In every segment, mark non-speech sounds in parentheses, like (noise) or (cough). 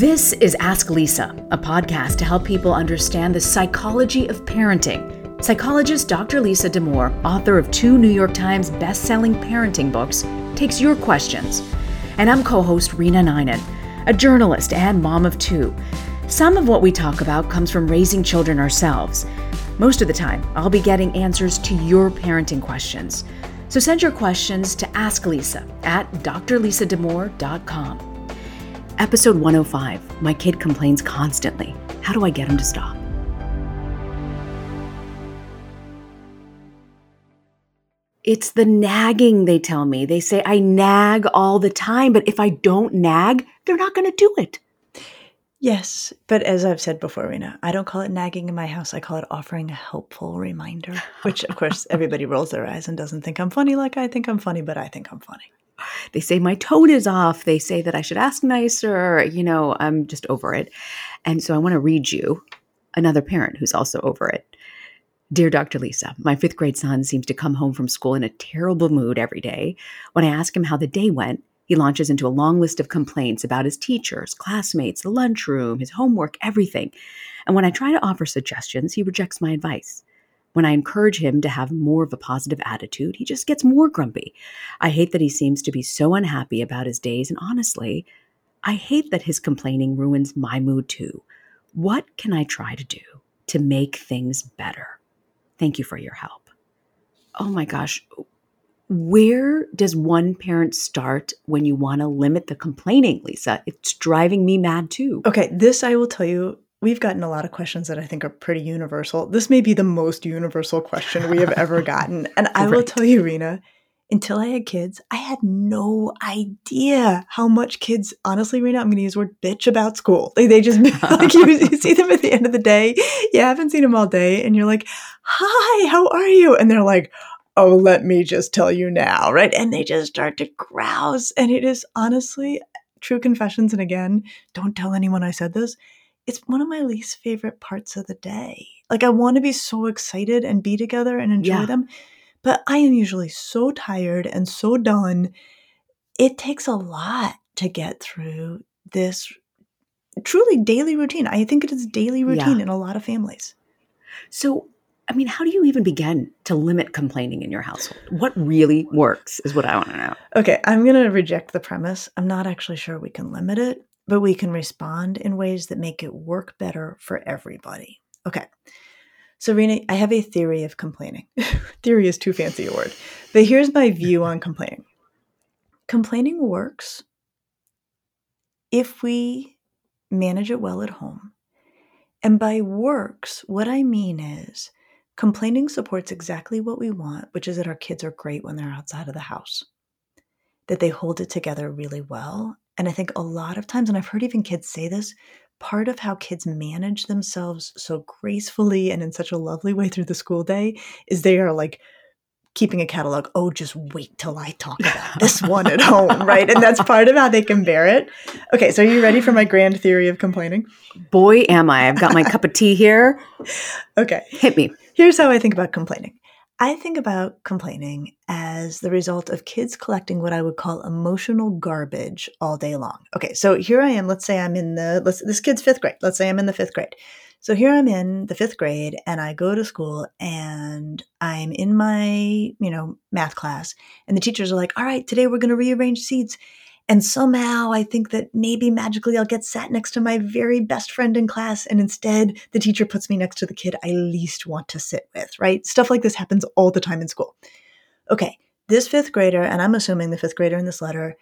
This is Ask Lisa, a podcast to help people understand the psychology of parenting. Psychologist Dr. Lisa Damour, author of two New York Times best-selling parenting books, takes your questions. And I'm co-host Rena Ninan, a journalist and mom of two. Some of what we talk about comes from raising children ourselves. Most of the time, I'll be getting answers to your parenting questions. So send your questions to Ask Lisa at drlisadamour.com. Episode 105 My kid complains constantly. How do I get him to stop? It's the nagging, they tell me. They say I nag all the time, but if I don't nag, they're not going to do it. Yes, but as I've said before, Rena, I don't call it nagging in my house. I call it offering a helpful reminder, which of course everybody rolls their eyes and doesn't think I'm funny like I think I'm funny, but I think I'm funny. (laughs) They say my tone is off. They say that I should ask nicer. You know, I'm just over it. And so I want to read you another parent who's also over it. Dear Dr. Lisa, my fifth grade son seems to come home from school in a terrible mood every day. When I ask him how the day went, he launches into a long list of complaints about his teachers, classmates, the lunchroom, his homework, everything. And when I try to offer suggestions, he rejects my advice. When I encourage him to have more of a positive attitude, he just gets more grumpy. I hate that he seems to be so unhappy about his days, and honestly, I hate that his complaining ruins my mood too. What can I try to do to make things better? Thank you for your help. Oh my gosh. Where does one parent start when you want to limit the complaining, Lisa? It's driving me mad too. Okay, this I will tell you we've gotten a lot of questions that I think are pretty universal. This may be the most universal question we have ever gotten. (laughs) And I right. will tell you, Rena, until I had kids, I had no idea how much kids, honestly, Rena, I'm going to use the word bitch about school. They, they just, (laughs) like, you, (laughs) you, see them at the end of the day. You haven't seen them all day. And you're like, hi, how are you? And they're like, oh, let me just tell you now, right? And they just start to grouse. And it is honestly true confessions. And again, don't tell anyone I said this. It's one of my least favorite parts of the day. Like, I want to be so excited and be together and enjoy yeah. them. But I am usually so tired and so done. It takes a lot to get through this truly daily routine. I think it is daily routine yeah. in a lot of families. So, I mean, how do you even begin to limit complaining in your household? What really works is what I want to know. Okay, I'm going to reject the premise. I'm not actually sure we can limit it, but we can respond in ways that make it work better for everybody. Okay. So, Serena, I have a theory of complaining. (laughs) theory is too fancy a word. But here's my view on (laughs) complaining. Complaining works if we manage it well at home. And by works, what I mean is Complaining supports exactly what we want, which is that our kids are great when they're outside of the house, that they hold it together really well. And I think a lot of times, and I've heard even kids say this, part of how kids manage themselves so gracefully and in such a lovely way through the school day is they are like keeping a catalog. Oh, just wait till I talk about this one at home, right? And that's part of how they can bear it. Okay, so are you ready for my grand theory of complaining? Boy, am I. I've got my cup of tea here. (laughs) Okay. Hit me. Here's how I think about complaining I think about complaining as the result of kids collecting what I would call emotional garbage all day long. Okay, so here I am. Let's say I'm in the let's, this kid's fifth grade. Let's say I'm in the fifth grade. So here I'm in the fifth grade, and I go to school, and I'm in my you know math class, and the teachers are like, "All right, today we're going to rearrange seats." And somehow I think that maybe magically I'll get sat next to my very best friend in class. And instead, the teacher puts me next to the kid I least want to sit with, right? Stuff like this happens all the time in school. Okay, this fifth grader, and I'm assuming the fifth grader in this letter,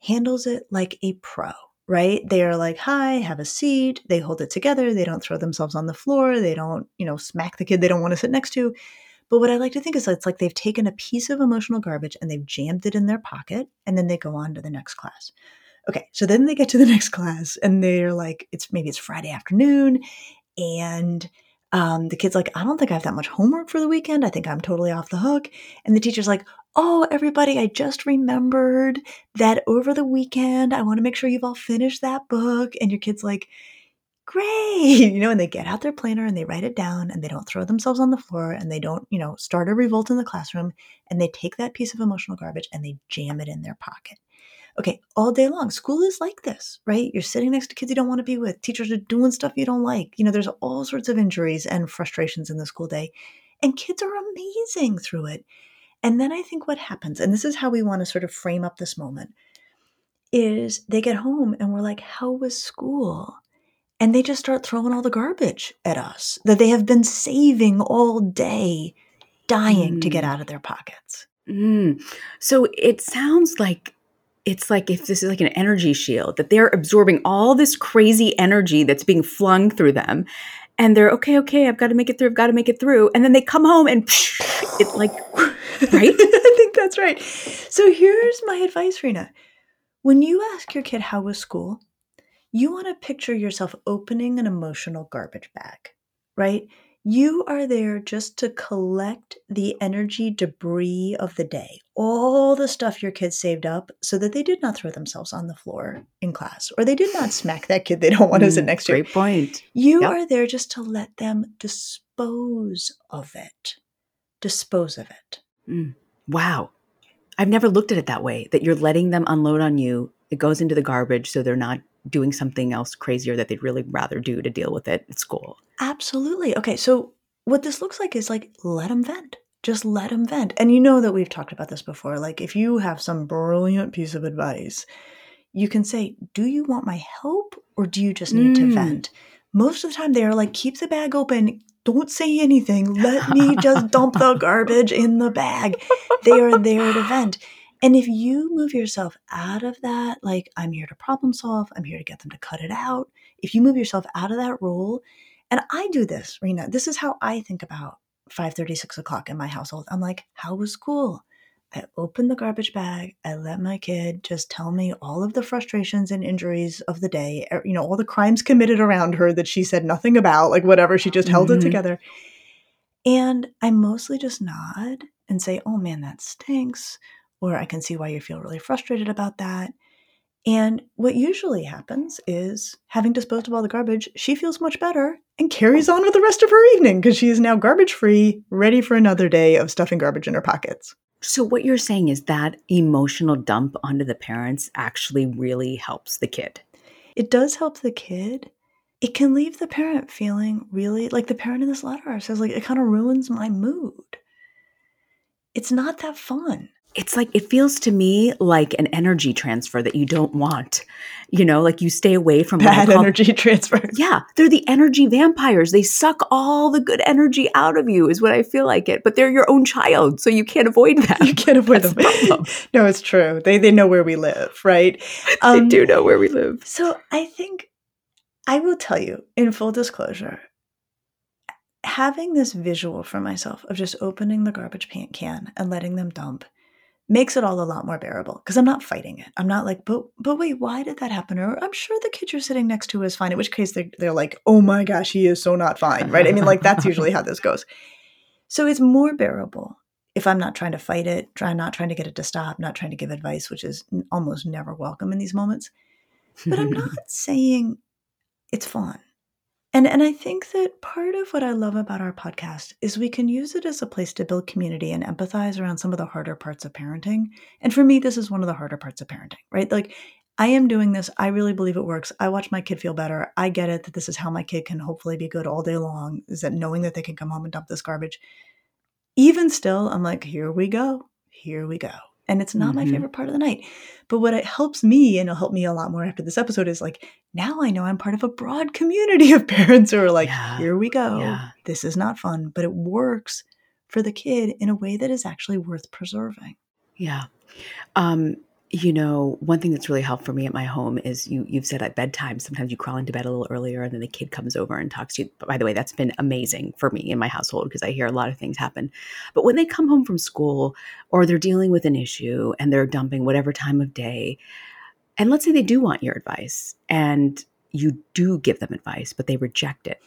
handles it like a pro, right? They are like, hi, have a seat. They hold it together. They don't throw themselves on the floor. They don't, you know, smack the kid they don't want to sit next to. But what I like to think is it's like they've taken a piece of emotional garbage and they've jammed it in their pocket and then they go on to the next class. Okay, so then they get to the (laughs) next class and they're like, it's maybe it's Friday afternoon and um, the kid's like, I don't think I have that much homework for the weekend. I think I'm totally off the hook. And the teacher's like, Oh, everybody, I just remembered that over the weekend, I want to make sure you've all finished that book. And your kid's like, great. (laughs) You know and they get out their planner and they write it down and they don't throw themselves on the floor and they don't you know start a revolt in the classroom and they take that piece of emotional garbage and they jam it in their pocket. Okay all day long school is like this right? You're sitting next to kids you don't want to be with teachers are doing stuff you don't like. You know there's all sorts of injuries and frustrations in the school day and kids are amazing through it. And then i think what happens and this is how we want to sort of frame up this moment is they get home and we're like how was school and they just start throwing all the garbage at us that they have been saving all day, dying mm. to get mm. out of their pockets. Mm. So it sounds like it's like if this is like an energy shield that they're absorbing all this crazy energy that's being flung through them and they're okay okay i've got to make it through i've got to make it through and then they come home and psh, it like right (laughs) i think that's right so here's my advice rena when you ask your kid how was school you want to picture yourself opening an emotional garbage bag, right? You are there just to collect the energy debris of the day, all the stuff your kids saved up so that they did not throw themselves on the floor in class or they did not (sighs) smack that kid they don't want to sit mm, next to. Great point. You yep. are there just to let them dispose of it. Dispose of it. Mm. Wow. I've never looked at it that way that you're letting them unload on you. It goes into the garbage so they're not doing something else crazier that they'd really rather do to deal with it at school. Absolutely. Okay, so what this looks like is like let them vent. Just let them vent. And you know that we've talked about this before. Like if you have some brilliant piece of advice, you can say, "Do you want my help or do you just need mm. to vent?" Most of the time they are like, "Keep the bag open. Don't say anything. Let me (laughs) just dump the garbage in the bag." They are there to vent. And if you move yourself out of that, like I'm here to problem solve, I'm here to get them to cut it out. If you move yourself out of that role, and I do this, Rena, this is how I think about 5 36 o'clock in my household. I'm like, how was school? I open the garbage bag. I let my kid just tell me all of the frustrations and injuries of the day, er, you know, all the crimes committed around her that she said nothing about, like whatever, she just held mm-hmm. it together. And I mostly just nod and say, oh man, that stinks or I can see why you feel really frustrated about that. And what usually happens is, having disposed of all the garbage, she feels much better and carries on with the rest of her evening because she is now garbage free, ready for another day of stuffing garbage in her pockets. So, what you're saying is that emotional dump onto the parents actually really helps the kid. It does help the kid. It can leave the parent feeling really like the parent in this letter says, like, it kind of ruins my mood. It's not that fun it's like it feels to me like an energy transfer that you don't want. You know, like you stay away from bad call, energy (laughs) transfer. Yeah, they're the energy vampires. They suck all the good energy out of you, is what I feel like it. But they're your own child, so you can't avoid (laughs) them. You can't avoid That's them. The (laughs) no, it's true. They they know where we live, right? Um, they do know where we live. So I think I will tell you in full disclosure having this visual for myself of just opening the garbage paint can and letting them dump makes it all a lot more bearable because I'm not fighting it. I'm not like, but but wait, why did that happen? Or I'm sure the kid you're sitting next to is fine. In which case they're they're like, oh my gosh, he is so not fine, right? I mean, like that's usually how this goes. So it's more bearable if I'm not trying to fight it, try not trying to get it to stop, not trying to give advice, which is almost never welcome in these moments. But I'm (laughs) not saying it's fun. And and I think that part of what I love about our podcast is we can use it as a place to build community and empathize around some of the harder parts of parenting. And for me, this is one of the harder parts of parenting, right? Like I am doing this. I really believe it works. I watch my kid feel better. I get it that this is how my kid can hopefully be good all day long, is that knowing that they can come home and dump this garbage. Even still, I'm like, here we go. Here we go. And it's not mm-hmm. my favorite part of the night. But what it helps me, and it'll help me a lot more after this episode, is like, now I know I'm part of a broad community (laughs) of parents who are like, yeah. here we go. Yeah. This is not fun, but it works for the kid in a way that is actually worth preserving. Yeah. Um, you know, one thing that's really helped for me at my home is you you've said at bedtime sometimes you crawl into bed a little earlier and then the kid comes over and talks to you. By the way, that's been amazing for me in my household because I hear a lot of things happen. But when they come home from school or they're dealing with an issue and they're dumping whatever time of day, and let's say they do want your advice and you do give them advice, but they reject it.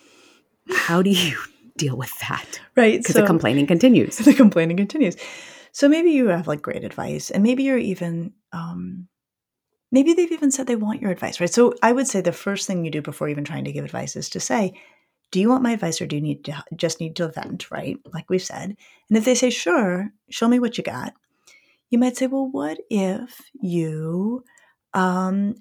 How do you (laughs) deal with that? Right. Because so, (laughs) the complaining continues. The complaining continues. So maybe you have like great advice, and maybe you're even, um, maybe they've even said they want your advice, right? So I would say the first thing you do before even trying to give advice is to say, do you want my advice or do you need to just need to vent, right? Like we've said. And if they say, sure, show me what you got, you might say, well, what if you um,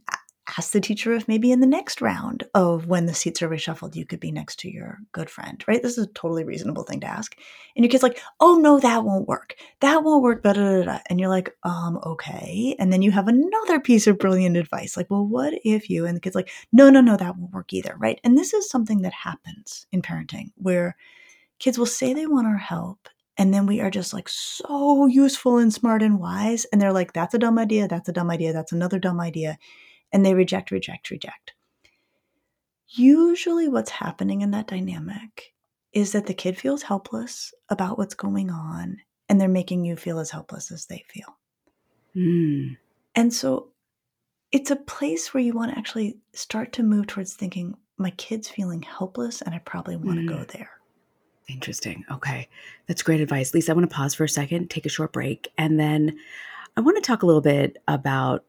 ask the teacher if maybe in the next round of when the seats are reshuffled, you could be next to your good friend, right? This is a totally reasonable thing to ask. And your kid's like, oh no, that won't work. That won't work. Da, da, da, And you're like, um, okay. And then you have another piece of brilliant advice, like, well, what if you? And the kid's like, no, no, no, that won't work either, right? And this is something that happens in parenting where kids will say they want our help and then we are just like so useful and smart and wise. And they're like, that's a dumb idea. That's a dumb idea. That's another dumb idea and they reject, reject, reject. Usually, what's happening in that dynamic is that the kid feels helpless about what's going on, and they're making you feel as helpless as they feel. Mm. And so, it's a place where you want to actually start to move towards thinking, my kid's feeling helpless, and I probably want mm. to go there. Interesting. Okay. That's great advice. Lisa, I want to pause for a second, take a short break, and then I want to talk a little bit about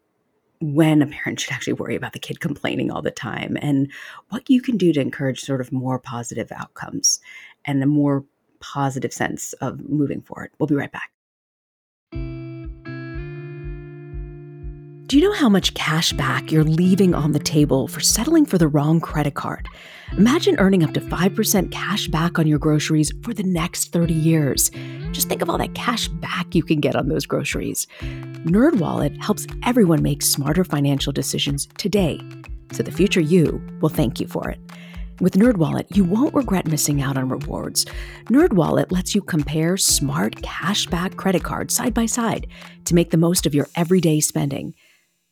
when a parent should actually worry about the kid complaining all the time and what you can do to encourage sort of more positive outcomes and a more positive sense of moving forward. We'll be right back. Do you know how much cash back you're leaving on the table for settling for the wrong credit card? Imagine earning up to 5% cash back on your groceries for the next 30 years. Just think of all that cash back you can get on those groceries. NerdWallet helps everyone make smarter financial decisions today, so the future you will thank you for it. With NerdWallet, you won't regret missing out on rewards. NerdWallet lets you compare smart cashback credit cards side by side to make the most of your everyday spending.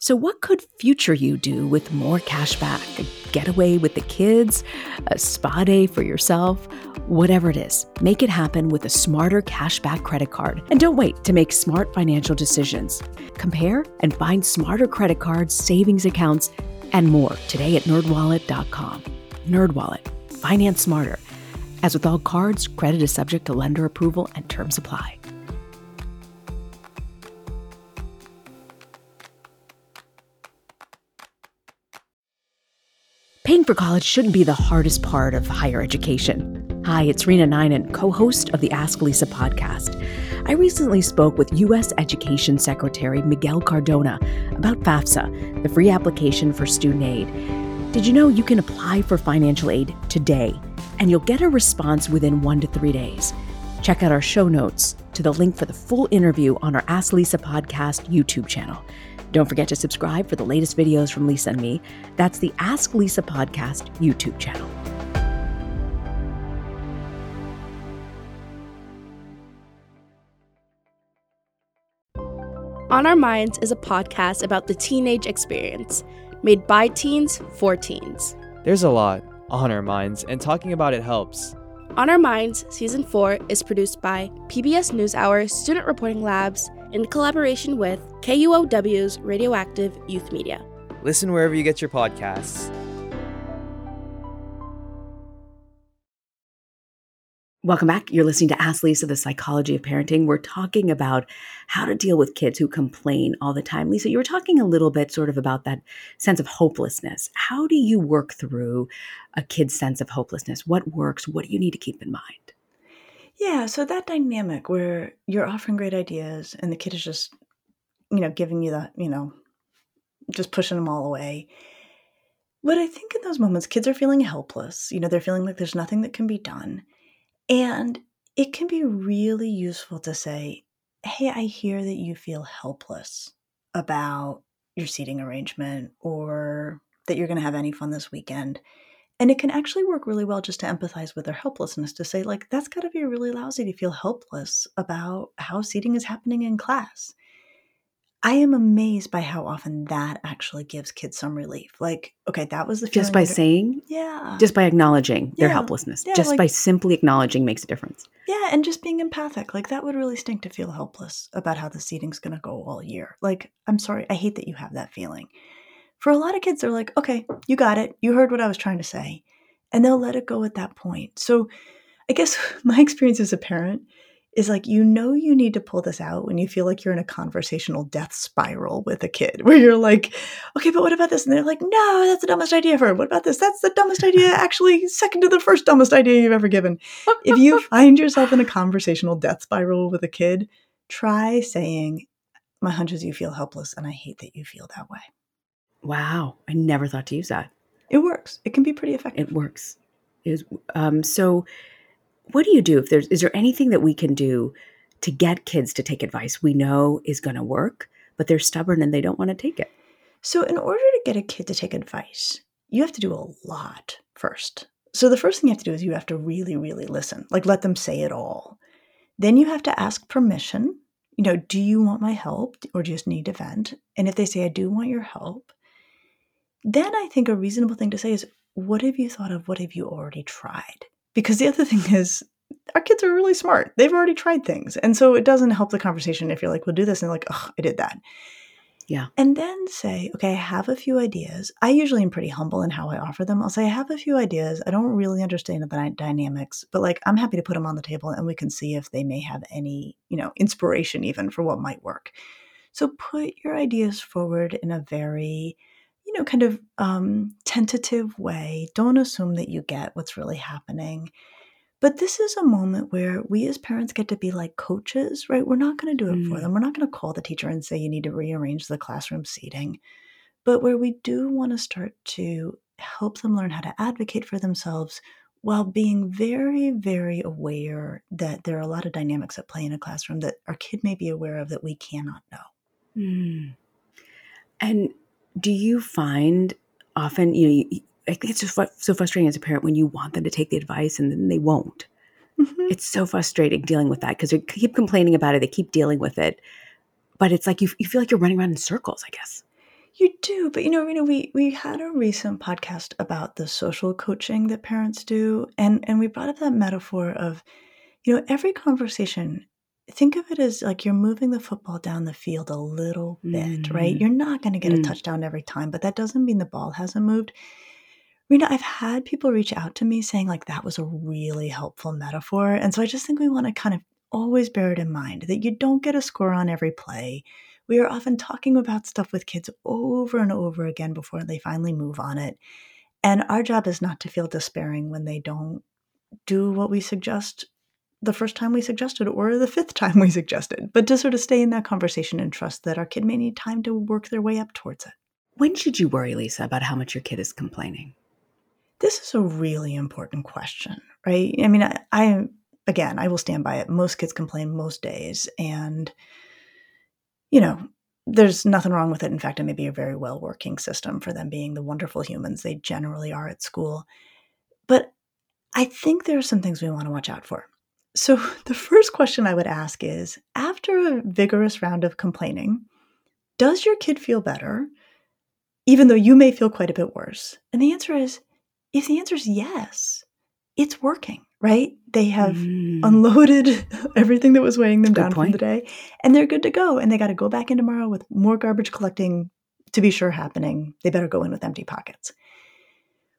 So, what could future you do with more cash back? A getaway with the kids? A spa day for yourself? Whatever it is, make it happen with a smarter cashback credit card. And don't wait to make smart financial decisions. Compare and find smarter credit cards, savings accounts, and more today at nerdwallet.com. Nerdwallet, finance smarter. As with all cards, credit is subject to lender approval and terms apply. Paying for college shouldn't be the hardest part of higher education. Hi, it's Rena Ninan, co host of the Ask Lisa podcast. I recently spoke with U.S. Education Secretary Miguel Cardona about FAFSA, the free application for student aid. Did you know you can apply for financial aid today and you'll get a response within one to three days? Check out our show notes to the link for the full interview on our Ask Lisa podcast YouTube channel. Don't forget to subscribe for the latest videos from Lisa and me. That's the Ask Lisa Podcast YouTube channel. On Our Minds is a podcast about the teenage experience, made by teens for teens. There's a lot on our minds, and talking about it helps. On Our Minds, Season 4 is produced by PBS NewsHour Student Reporting Labs in collaboration with KUOW's Radioactive Youth Media. Listen wherever you get your podcasts. Welcome back. You're listening to Ask Lisa, the psychology of parenting. We're talking about how to deal with kids who complain all the time. Lisa, you were talking a little bit sort of about that sense of hopelessness. How do you work through a kid's sense of hopelessness? What works? What do you need to keep in mind? Yeah, so that dynamic where you're offering great ideas and the kid is just, you know, giving you the, you know, just pushing them all away. But I think in those moments, kids are feeling helpless. You know, they're feeling like there's nothing that can be done. And it can be really useful to say, Hey, I hear that you feel helpless about your seating arrangement or that you're going to have any fun this weekend. And it can actually work really well just to empathize with their helplessness to say, like, that's got to be really lousy to feel helpless about how seating is happening in class. I am amazed by how often that actually gives kids some relief. Like, okay, that was the just by saying, yeah, just by acknowledging their Yeah. helplessness, Yeah, just like- by simply acknowledging makes a difference. yeah, and just being empathic. Like that would really stink to feel helpless about how the seating's going to go all year. Like, I'm sorry, I hate that you have that feeling. For a lot of kids, they're like, okay, you got it. You heard what I was trying to say, and they'll let it go at that point. So, I guess (laughs) my experience as a parent is like you know you need to pull this out when you feel like you're in a conversational death spiral with a kid (laughs) where you're like okay but what about this? And they're like no that's the dumbest idea ever what about this? That's the dumbest idea (laughs) actually second to the first dumbest idea you've ever given. If you find yourself in a conversational death spiral with a kid try saying my hunch is you feel helpless and i hate that you feel that way Wow, I never thought to use that. it works it can be pretty effective It works. Is um, so. What do you do if there's? Is there anything that we can do to get kids to take advice we know is going to work, but they're stubborn and they don't want to take it? So, in order to get a kid to take advice, you have to do a lot first. So, the first thing you have to do is you have to really, really listen, like let them say it all. Then you have to ask permission. You know, do you want my help or do you just need to vent? And if they say, I do want your help, then I think a reasonable thing to say is, What have you thought of? What have you already tried? Because the other thing (laughs) is, our kids are really smart. They've already tried things. And so it doesn't help the conversation if you're like, we'll do this. And like, oh, I did that. Yeah. And then say, okay, I have a few ideas. I usually am pretty humble in how I offer them. I'll say, I have a few ideas. I don't really understand the dynamics, but like, I'm happy to put them on the table and we can see if they may have any, you know, inspiration even for what might work. So put your ideas forward in a very, you know, kind of um, tentative way. Don't assume that you get what's really happening. But this is a moment where we as parents get to be like coaches, right? We're not going to do it for Mm. them. We're not going to call the teacher and say you need to rearrange the classroom seating. But where we do want to start to help them learn how to advocate for themselves while being very, very aware that there are a lot of dynamics at play in a classroom that our kid may be aware of that we cannot know. Mm. And do you find often, you know, you, I think it's just so frustrating as a parent when you want them to take the advice and then they won't. Mhm. It's so frustrating dealing with that because they keep complaining about it, they keep dealing with it, but it's like you, you feel like you're running around in circles. I guess. You do, but you know, Rena, we we had a recent podcast about the social coaching that parents do, and and we brought up that metaphor of, you know, every conversation. Think of it as like you're moving the football down the field a little bit, right? Mm. You're not going to get a Mm. touchdown every time, but that doesn't mean the ball hasn't moved. Rena, I've had people reach out to me saying like that was a really helpful metaphor, and so I just think we want to kind of always bear it in mind that you don't get a score on every play we are often talking about stuff with kids over and over again before they finally move on it. And our job is not to feel despairing when they don't do what we suggest the first time we suggested or the fifth (laughs) time we suggested, but to sort of stay in that conversation and trust that our kid may need time to work their way up towards it. When should you worry, Lisa, about how much your kid is complaining? This is a really important question, right? I mean, I, I again, I will stand by it. Most kids complain most days, and you know, there's nothing wrong with it. In fact, it may be a very well working system for them being the wonderful humans they generally are at school. But I think there are some things we want to watch out for. So, the first question I would ask is after a vigorous round of complaining, does your kid feel better, even though you may feel quite a bit worse? And the answer is if the answer is yes, it's working, right? They have Mm. unloaded (laughs) everything that was weighing them Good down from the day and they're good to go and they got to go back in tomorrow with more garbage collecting to be sure happening they better go in with empty pockets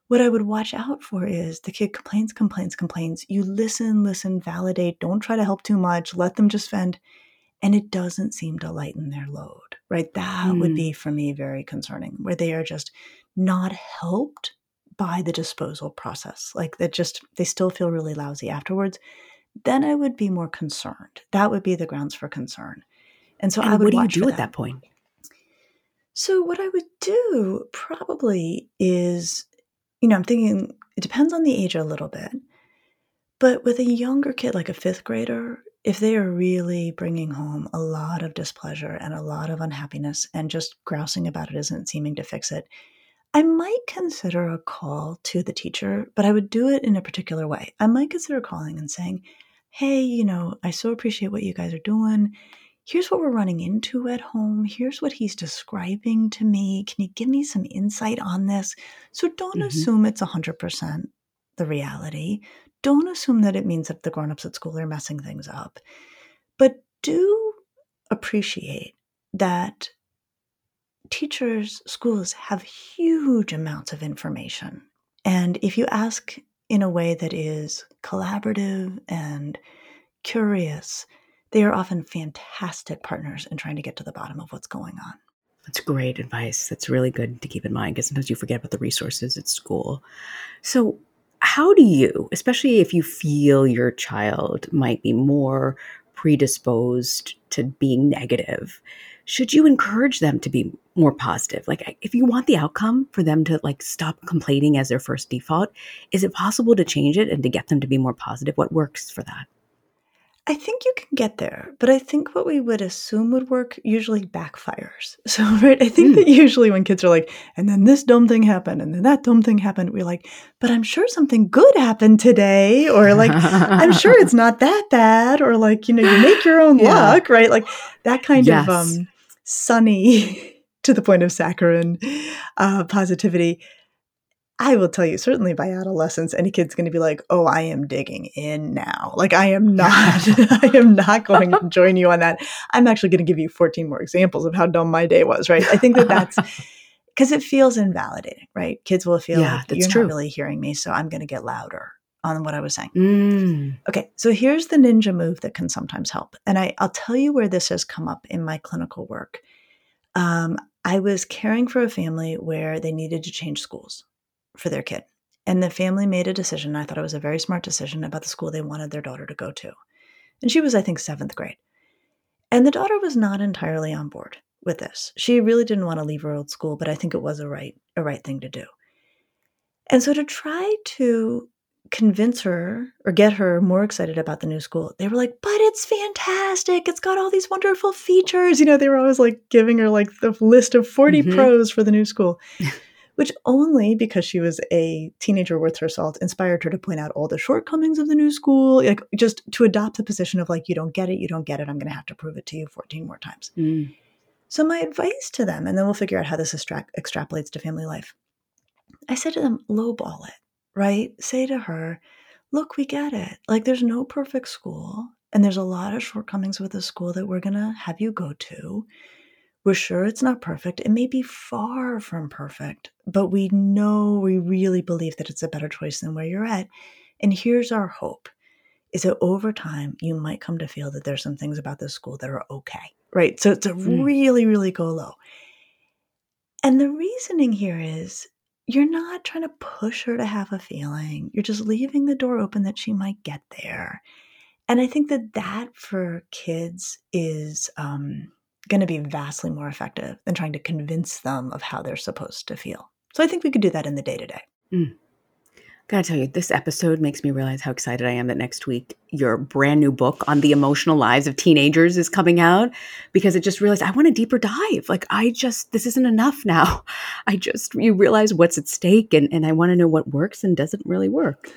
what I would watch out for is the kid complains, complains, complains. You listen, listen, validate. Don't try to help too much. Let them just vent. And it doesn't seem to lighten their load, right? That mm. would be for me very concerning, where they are just not helped by the disposal process. Like that just, they still feel really lousy afterwards. Then I would be more concerned. That would be the grounds for concern. And so and I would what do you do at that. that point? So what I would do probably is you know, I'm thinking it depends on the age a little bit. But with a younger kid, like a fifth grader, if they are really bringing home a lot of displeasure and a lot of unhappiness and just grousing about it isn't seeming to fix it, I might consider a call to the teacher, but I would do it in a particular way. I might consider calling and saying, Hey, you know, I so appreciate what you guys are doing here's what we're running into at home. Here's what he's describing to me. Can you give me some insight on this? So don't mm-hmm. assume it's 100% the reality. Don't assume that it means that the grown-ups at school are messing things up. But do appreciate that teachers, schools have huge amounts of information. And if you ask in a way that is collaborative and curious, they are often fantastic partners in trying to get to the bottom of what's going on. That's great advice. That's really good to keep in mind because sometimes you forget about the resources at school. So, how do you, especially if you feel your child might be more predisposed to being negative, should you encourage them to be more positive? Like, if you want the outcome for them to like stop complaining as their first default, is it possible to change it and to get them to be more positive? What works for that? I think you can get there, but I think what we would assume would work usually backfires. (laughs) So, right, I think mm. that usually when kids are like, and then this dumb thing happened, and then that dumb thing happened, we're like, but I'm sure something good happened today, or like, I'm (laughs) sure it's not that bad, or like, you know, you make your own yeah. luck, right? Like that kind yes. of um, sunny (laughs) to the point of saccharine uh, positivity I will tell you, certainly by adolescence, any kid's going to be like, "Oh, I am digging in now. Like I am not, (laughs) I am not going to join you on that. I'm actually going to give you 14 more examples of how dumb my day was." Right? I think that that's (laughs) because it feels invalidating, right? Kids will feel yeah, like you're true. not really hearing me, so I'm going to get louder on what I was saying. Mm. Okay, so here's the ninja move that can sometimes help, and I, I'll tell you where this has come up in my clinical work. Um, I was caring for a family where they needed to change schools for their kid. And the family made a decision. I thought it was a very smart decision about the school they wanted their daughter to go to. And she was, I think, seventh grade. And the daughter was not entirely on board with this. She really didn't want to leave her old school, but I think it was a right, a right thing to do. And so to try to convince her or get her more excited about the new school, they were like, but it's fantastic. It's got all these wonderful features. You know, they were always like giving her like the list of 40 mm-hmm. pros for the new school. (laughs) which only because she was a teenager worth her salt inspired her to point out all the shortcomings of the new school, like just to adopt the position of like, you don't get it, you don't get it, I'm going to have to prove it to you 14 more times. Mm. So, my advice to them, and then we'll figure out how this extra- extrapolates to family life. I said to them, lowball it, right? Say to her, look, we get it. Like, there's no perfect school, and there's a lot of shortcomings with the school that we're going to have you go to. We're sure it's not perfect. It may be far from perfect, but we know we really believe that it's a better choice than where you're at. And here's our hope is that over time you might come to feel that there's some things about this school that are okay. Right? So it's a mm. really really go low. And the reasoning here is you're not trying to push her to have a feeling. You're just leaving the door open that she might get there. And I think that that for kids is um, going to be vastly more effective than trying to convince them of how they're supposed to feel. So I think we could do that in the day to day. Mm. Gotta tell you, this episode makes me realize how excited I am that next week your brand new book on the emotional lives of teenagers is coming out because it just realized I want a deeper dive. Like, I just, this isn't enough (laughs) now. I just, you realize what's at stake and, and I want to know what works and doesn't really work.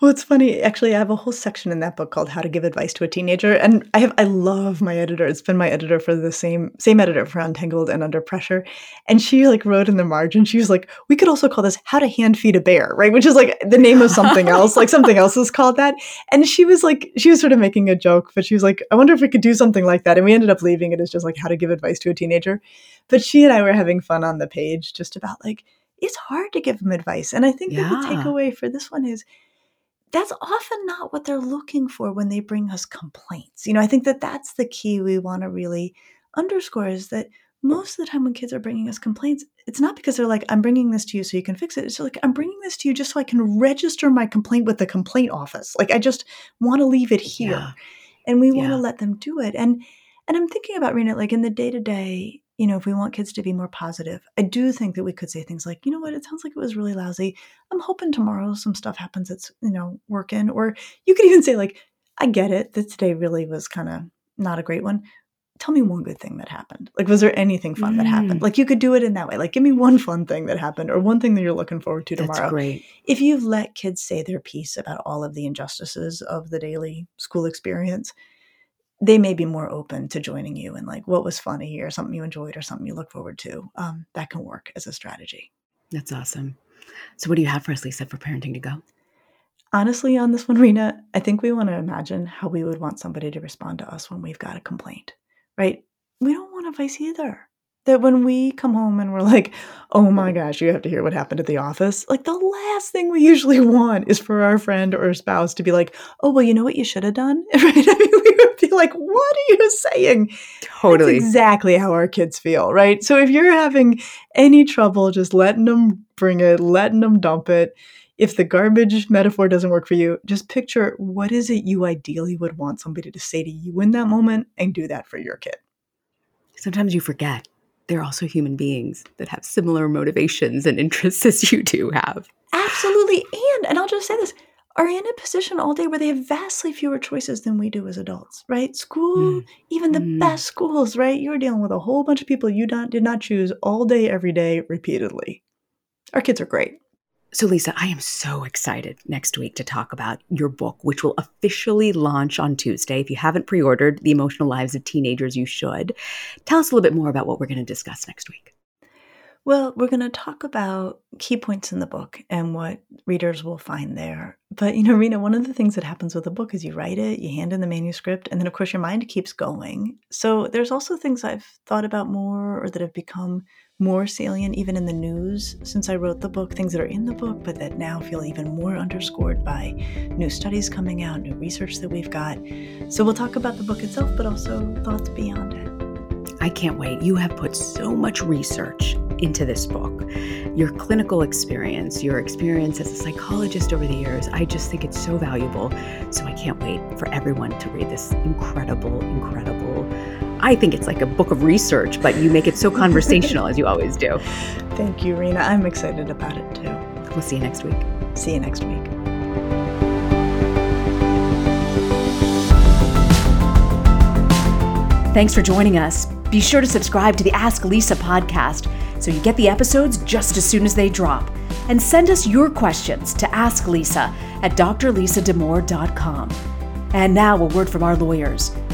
Well, it's funny. Actually, I have a whole section in that book called How to Give Advice to a Teenager. And I have, I love my editor. It's been my editor for the same, same editor for Untangled and Under Pressure. And she like wrote in the margin, she was like, we could also call this How to Hand Feed a Bear, right? Which is like the name of something (laughs) else, like something else is called that. And she was like, she was sort of making a joke, but she was like, I wonder if we could do something like that. And we ended up leaving it as just like how to give advice to a teenager. But she and I were having fun on the page just about like, it's hard to give them advice. And I think that the takeaway for this one is that's often not what they're looking for when they bring us complaints. You know, I think that that's the key we want to really underscore is that most of the time when kids are bringing us complaints, it's not because they're like, I'm bringing this to you so you can fix it. It's like, I'm bringing this to you just so I can register my complaint with the complaint office. Like, I just want to leave it here. Yeah. And we want to let them do it. And and I'm thinking about Rena, like in the day to day, you know, if we want kids to be more positive, I do think that we could say things like, you know what, it sounds like it was really lousy. I'm hoping tomorrow some stuff happens that's, you know, working. Or you could even say, like, I get it that today really was kind of not a great one. Tell me one good thing that happened. Like, was there anything fun that happened? Mm. Like, you could do it in that way. Like, give me one fun thing that happened or one thing that you're looking forward to tomorrow. That's great. if you've let kids say their piece about all of the injustices of the daily school experience, they may be more open to joining you and like what was funny or something you enjoyed or something you look forward to. Um, that can work as a strategy. That's awesome. So, what do you have for us, Lisa, for parenting to go? Honestly, on this one, Rena, I think we want to imagine how we would want somebody to respond to us when we've got a complaint, right? We don't want advice either. That when we come home and we're like, oh my gosh, you have to hear what happened at the office, like the last thing we usually (laughs) want is for our friend or spouse to be like, oh, well, you know what you should have done? (laughs) Right? I mean, we would be like, what are you saying? That's exactly how our kids feel, right? So if you're having any trouble just letting them bring it, letting them dump it, if the garbage metaphor doesn't work for you, just picture what is it you ideally would want somebody to say to you in that moment and do that for your kid. Sometimes you forget they're also human beings that have similar motivations and interests (laughs) as you do have. Absolutely. And and I'll just say this, are in a position all day where they have vastly fewer choices than we do as adults, right? School, Mm. even the Mm. best schools, right? You're dealing with a whole bunch of people you don't did not choose all day, every day, repeatedly. Our kids are great. So, Lisa, I am so excited next week to talk about your book, which will officially launch on Tuesday. If you haven't pre ordered The Emotional Lives of Teenagers, you should. Tell us a little bit more about what we're going to discuss next week. Well, we're going to talk about key points in the book and what readers will find there. But, you know, Rena, one of the things that happens with a book is you write it, you hand in the manuscript, and then, of course, your mind keeps going. So there's also things I've thought about more or that have become more salient even in the news since I wrote the book, things that are in the book, but that now feel even more underscored by new studies coming out, new research that we've got. So we'll talk about the book itself, but also thoughts beyond it. I can't wait. You have put so much research into this book. Your clinical experience, your experience as a psychologist over the years, I just think it's so valuable. So I can't wait for everyone to read this incredible, incredible. I think it's like a book of research, but you make it so conversational as you always do. (laughs) Thank you, Rena. I'm excited about it too. We'll see you next week. See you next week. Thanks for joining us. Be sure to subscribe to the Ask Lisa podcast so you get the episodes just as soon as they drop. And send us your questions to Ask Lisa at drlisadamour.com. And now, a word from our lawyers.